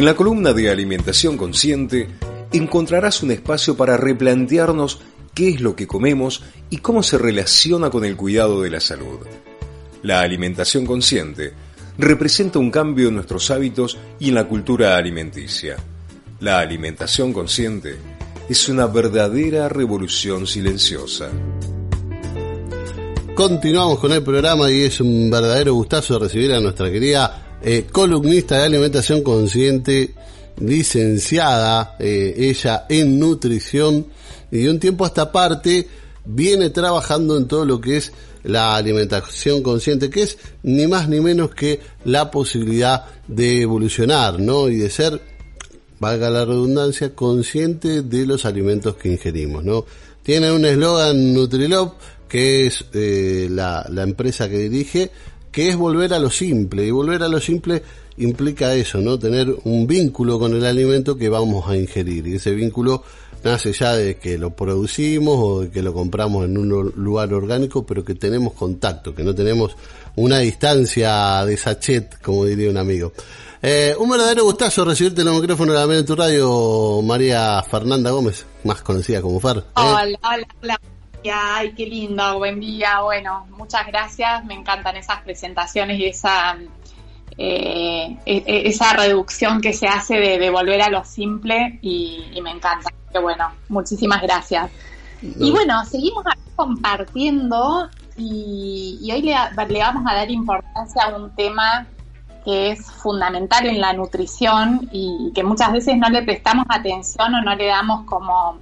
En la columna de Alimentación Consciente encontrarás un espacio para replantearnos qué es lo que comemos y cómo se relaciona con el cuidado de la salud. La alimentación consciente representa un cambio en nuestros hábitos y en la cultura alimenticia. La alimentación consciente es una verdadera revolución silenciosa. Continuamos con el programa y es un verdadero gustazo recibir a nuestra querida eh, columnista de alimentación consciente, licenciada, eh, ella en nutrición y de un tiempo a esta parte viene trabajando en todo lo que es la alimentación consciente, que es ni más ni menos que la posibilidad de evolucionar, ¿no? Y de ser, valga la redundancia, consciente de los alimentos que ingerimos, ¿no? Tiene un eslogan Nutrilop, que es eh, la, la empresa que dirige, que es volver a lo simple. Y volver a lo simple implica eso, ¿no? Tener un vínculo con el alimento que vamos a ingerir. Y ese vínculo nace ya de que lo producimos o de que lo compramos en un lugar orgánico, pero que tenemos contacto, que no tenemos una distancia de sachet, como diría un amigo. Eh, un verdadero gustazo recibirte en el micrófono de la en tu radio, María Fernanda Gómez, más conocida como Far. ¿eh? Hola, hola, hola. Ay, qué lindo, buen día. Bueno, muchas gracias. Me encantan esas presentaciones y esa, eh, e, e, esa reducción que se hace de, volver a lo simple y, me encanta. Que bueno, muchísimas gracias. Y bueno, seguimos compartiendo y, hoy le, le vamos a dar importancia a un tema que es fundamental en la nutrición y que muchas veces no le prestamos atención o no le damos como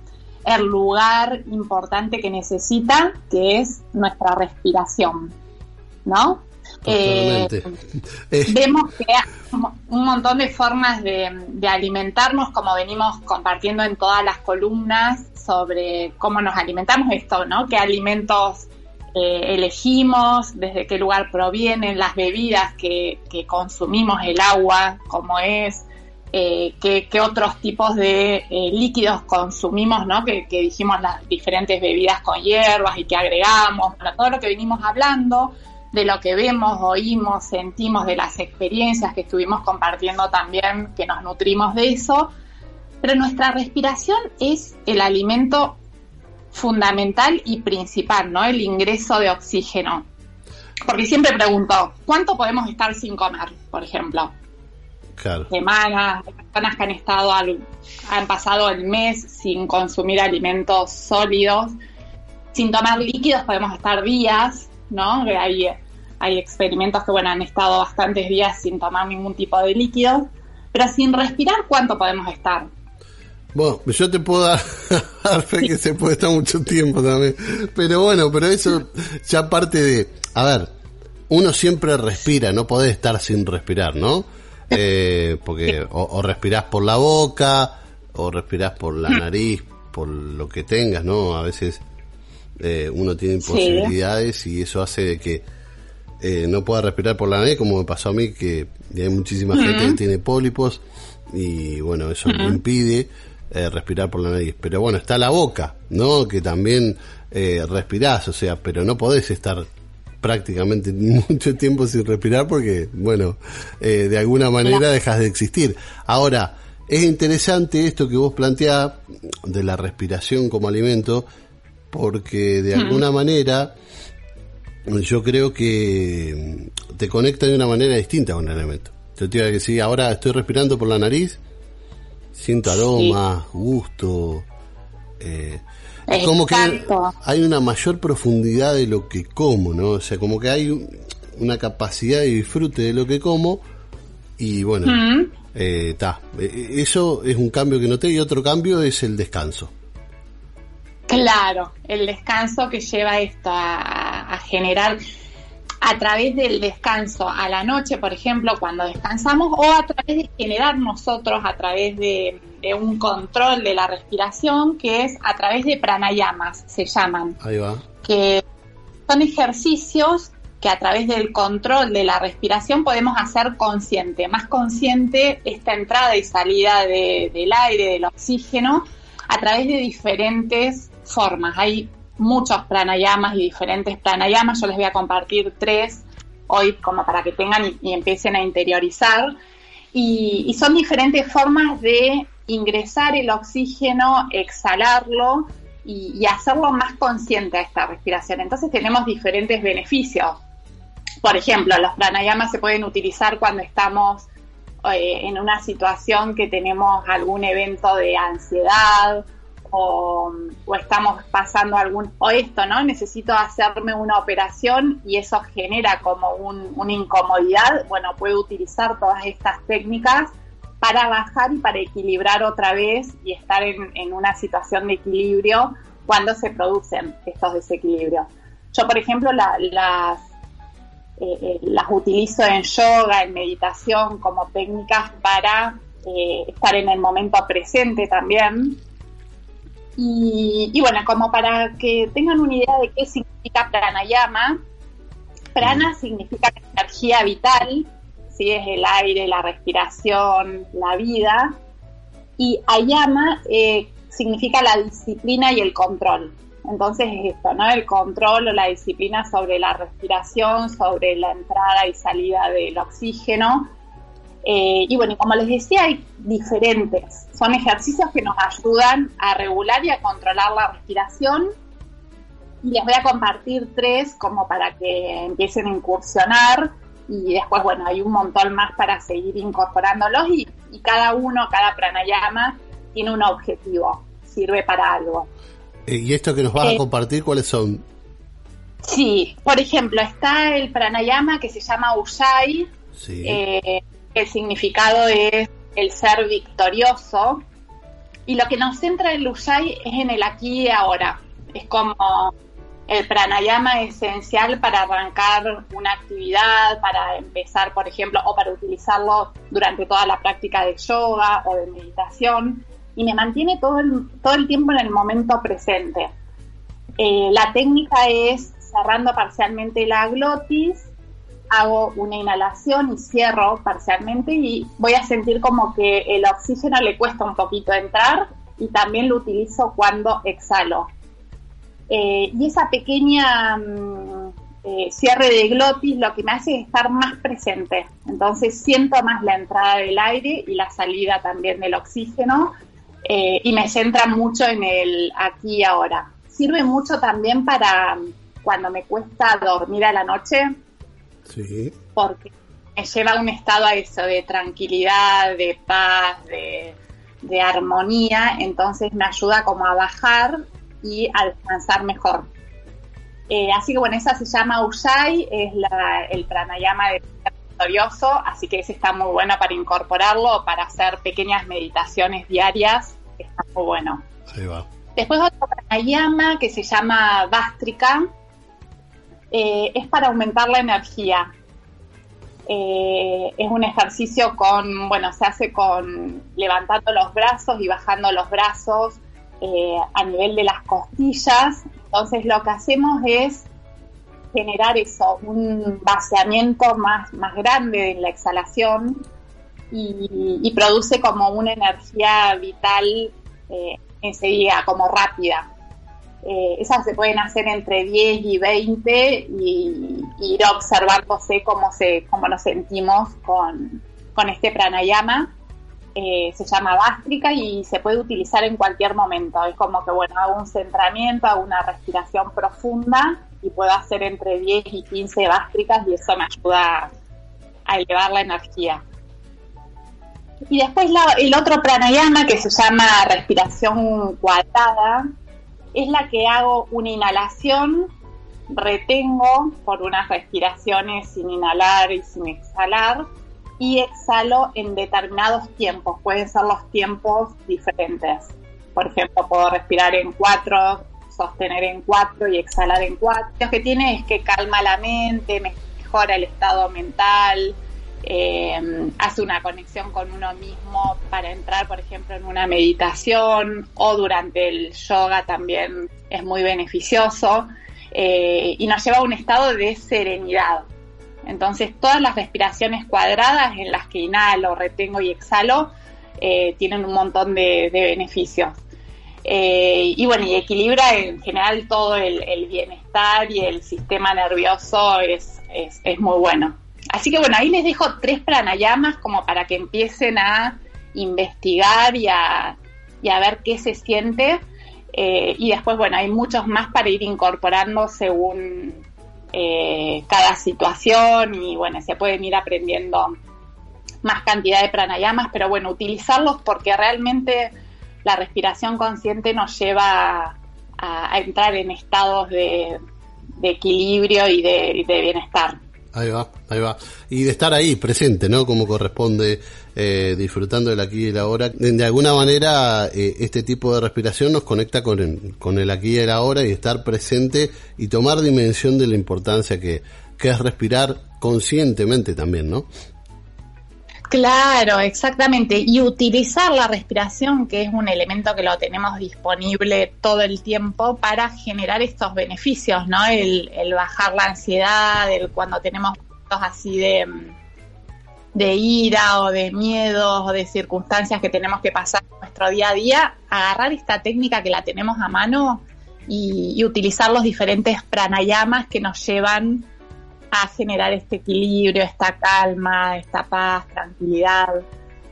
el lugar importante que necesita, que es nuestra respiración, ¿no? Eh, vemos que hay un montón de formas de, alimentarnos, como venimos compartiendo en todas las columnas sobre cómo nos alimentamos esto, ¿no? ¿Qué alimentos eh, elegimos? ¿Desde qué lugar provienen las bebidas que, que consumimos? El agua, cómo es, eh, qué, otros tipos de eh, líquidos consumimos, ¿no? Que, dijimos las diferentes bebidas con hierbas y que agregamos, todo lo que venimos hablando, de lo que vemos, oímos, sentimos, de las experiencias que estuvimos compartiendo también, que nos nutrimos de eso. Pero nuestra respiración es el alimento fundamental y principal, ¿no? El ingreso de oxígeno. Porque siempre pregunto, ¿cuánto podemos estar sin comer, por ejemplo? Semanas, personas que han estado, han pasado el mes sin consumir alimentos sólidos, sin tomar líquidos podemos estar días, ¿no? Hay, hay experimentos que, bueno, han estado bastantes días sin tomar ningún tipo de líquido, pero sin respirar, ¿cuánto podemos estar? Bueno, yo te puedo dar, fe que se puede estar mucho tiempo también. Pero bueno, pero eso ya parte de, a ver, uno siempre respira, no podés estar sin respirar, ¿no? Eh, porque o, respirás por la boca, o respirás por la nariz, por lo que tengas, ¿no? A veces eh, uno tiene posibilidades y eso hace de que eh, no pueda respirar por la nariz, como me pasó a mí, que hay muchísima gente que tiene pólipos y bueno, eso me impide respirar por la nariz. Pero bueno, está la boca, ¿no? Que también respirás, o sea, pero no podés estar prácticamente mucho tiempo sin respirar porque, bueno, eh, de alguna manera dejas de existir. Ahora, es interesante esto que vos planteás de la respiración como alimento porque de hmm. alguna manera yo creo que te conecta de una manera distinta con el alimento. Yo te iba a decir, ahora estoy respirando por la nariz, siento aroma, gusto, eh, como que hay una mayor profundidad de lo que como, ¿no? O sea, como que hay una capacidad de disfrute de lo que como y bueno, está. Mm. Eh, eso es un cambio que noté y otro cambio es el descanso. Claro, el descanso que lleva esto a generar a través del descanso a la noche, por ejemplo, cuando descansamos, o a través de generar nosotros, a través de, un control de la respiración, que es a través de pranayamas, se llaman. Ahí va. Que son ejercicios que a través del control de la respiración podemos hacer consciente, más consciente esta entrada y salida del aire, del oxígeno, a través de diferentes formas. Hay muchos pranayamas y diferentes pranayamas. Yo les voy a compartir tres hoy como para que tengan y, empiecen a interiorizar. y, son diferentes formas de ingresar el oxígeno, exhalarlo y, hacerlo más consciente a esta respiración. Entonces tenemos diferentes beneficios. Por ejemplo, los pranayamas se pueden utilizar cuando estamos eh, en una situación que tenemos algún evento de ansiedad o, estamos pasando algún, o esto, ¿no? Necesito hacerme una operación y eso genera como una incomodidad. Bueno, puedo utilizar todas estas técnicas para bajar y para equilibrar otra vez y estar en, una situación de equilibrio cuando se producen estos desequilibrios. Yo, por ejemplo, las, eh, eh, las utilizo en yoga, en meditación, como técnicas para eh, estar en el momento presente también y, bueno, como para que tengan una idea de qué significa pranayama, prana significa energía vital, ¿sí? es el aire, la respiración, la vida, y ayama eh, significa la disciplina y el control. Entonces es esto, ¿no? El control o la disciplina sobre la respiración, sobre la entrada y salida del oxígeno. Eh, y bueno, como les decía, hay diferentes son ejercicios que nos ayudan a regular y a controlar la respiración. Y les voy a compartir tres como para que empiecen a incursionar. Y después, bueno, hay un montón más para seguir incorporándolos y, cada uno, cada pranayama tiene un objetivo, sirve para algo. Eh, ¿Y esto que nos vas a eh, compartir, cuáles son? Sí, por ejemplo, está el pranayama que se llama Ujjayi. Sí. Eh, el significado es el ser victorioso. Y lo que nos centra el Ujjayi es en el aquí y ahora. Es como el pranayama esencial para arrancar una actividad, para empezar, por ejemplo, o para utilizarlo durante toda la práctica de yoga o de meditación. Y me mantiene todo el, todo el tiempo en el momento presente. Eh, la técnica es cerrando parcialmente la glotis hago una inhalación y cierro parcialmente y voy a sentir como que el oxígeno le cuesta un poquito entrar y también lo utilizo cuando exhalo. Eh, y esa pequeña mm, eh, cierre de glotis lo que me hace es estar más presente. Entonces siento más la entrada del aire y la salida también del oxígeno eh, y me centra mucho en el aquí y ahora. Sirve mucho también para cuando me cuesta dormir a la noche, porque me lleva a un estado a eso de tranquilidad, de paz, de, armonía, entonces me ayuda como a bajar y a descansar mejor. Eh, así que bueno, esa se llama Ujjayi, es el pranayama de victorioso, así que ese está muy bueno para incorporarlo, para hacer pequeñas meditaciones diarias, está muy bueno. Después otro pranayama que se llama Vastrika, eh, es para aumentar la energía. Eh, es un ejercicio con, bueno, se hace con levantando los brazos y bajando los brazos eh, a nivel de las costillas. Entonces lo que hacemos es generar eso, un vaciamiento más, más grande en la exhalación y, produce como una energía vital enseguida, como rápida. Eh, esas se pueden hacer entre 10 y 20 y, ir observándose cómo, se, cómo nos sentimos con, este pranayama. Eh, se llama bástrica y se puede utilizar en cualquier momento. Es como que, bueno, hago un centramiento, hago una respiración profunda y puedo hacer entre 10 y 15 bástricas y eso me ayuda a elevar la energía. Y después el otro pranayama que se llama respiración cuadrada, es la que hago una inhalación, retengo por unas respiraciones sin inhalar y sin exhalar y exhalo en determinados tiempos. Pueden ser los tiempos diferentes. Por ejemplo, puedo respirar en cuatro, sostener en cuatro y exhalar en cuatro. Lo que tiene es que calma la mente, mejora el estado mental, eh, hace una conexión con uno mismo para entrar, por ejemplo, en una meditación o durante el yoga también es muy beneficioso eh, y nos lleva a un estado de serenidad. Entonces, todas las respiraciones cuadradas en las que inhalo, retengo y exhalo eh, tienen un montón de, beneficios. y bueno, y equilibra en general todo el, bienestar y el sistema nervioso es, es muy bueno así que bueno, ahí les dejo tres pranayamas como para que empiecen a investigar y a, y a ver qué se siente. Eh, y después, bueno, hay muchos más para ir incorporando según eh, cada situación y bueno, se pueden ir aprendiendo más cantidad de pranayamas, pero bueno, utilizarlos porque realmente la respiración consciente nos lleva a, entrar en estados de, equilibrio y de, bienestar. Ahí va, ahí va. Y de estar ahí, presente, ¿no? Como corresponde, eh, disfrutando del aquí y el ahora. De, alguna manera, eh, este tipo de respiración nos conecta con el, con el aquí y el ahora y estar presente y tomar dimensión de la importancia que, que es respirar conscientemente también, ¿no? Claro, exactamente. Y utilizar la respiración, que es un elemento que lo tenemos disponible todo el tiempo para generar estos beneficios, ¿no? El, bajar la ansiedad, el cuando tenemos así de, de ira o de miedos o de circunstancias que tenemos que pasar en nuestro día a día, agarrar esta técnica que la tenemos a mano y, y utilizar los diferentes pranayamas que nos llevan a generar este equilibrio, esta calma, esta paz, tranquilidad.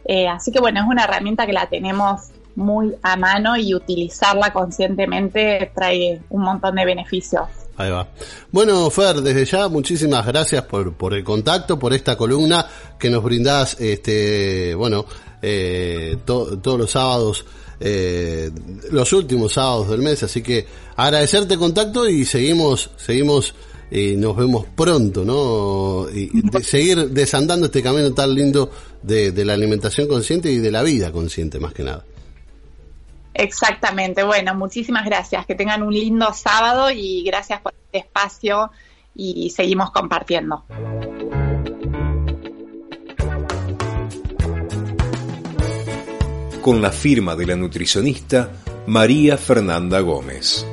Eh, así que bueno, es una herramienta que la tenemos muy a mano y utilizarla conscientemente trae un montón de beneficios. Ahí va. Bueno, Fer, desde ya muchísimas gracias por, por el contacto, por esta columna que nos brindás, este, bueno, eh, todos los sábados, eh, los últimos sábados del mes, así que agradecerte el contacto y seguimos, seguimos y nos vemos pronto, ¿no? Y seguir desandando este camino tan lindo de, la alimentación consciente y de la vida consciente, más que nada. Exactamente, bueno, muchísimas gracias, que tengan un lindo sábado y gracias por este espacio y seguimos compartiendo. Con la firma de la nutricionista María Fernanda Gómez.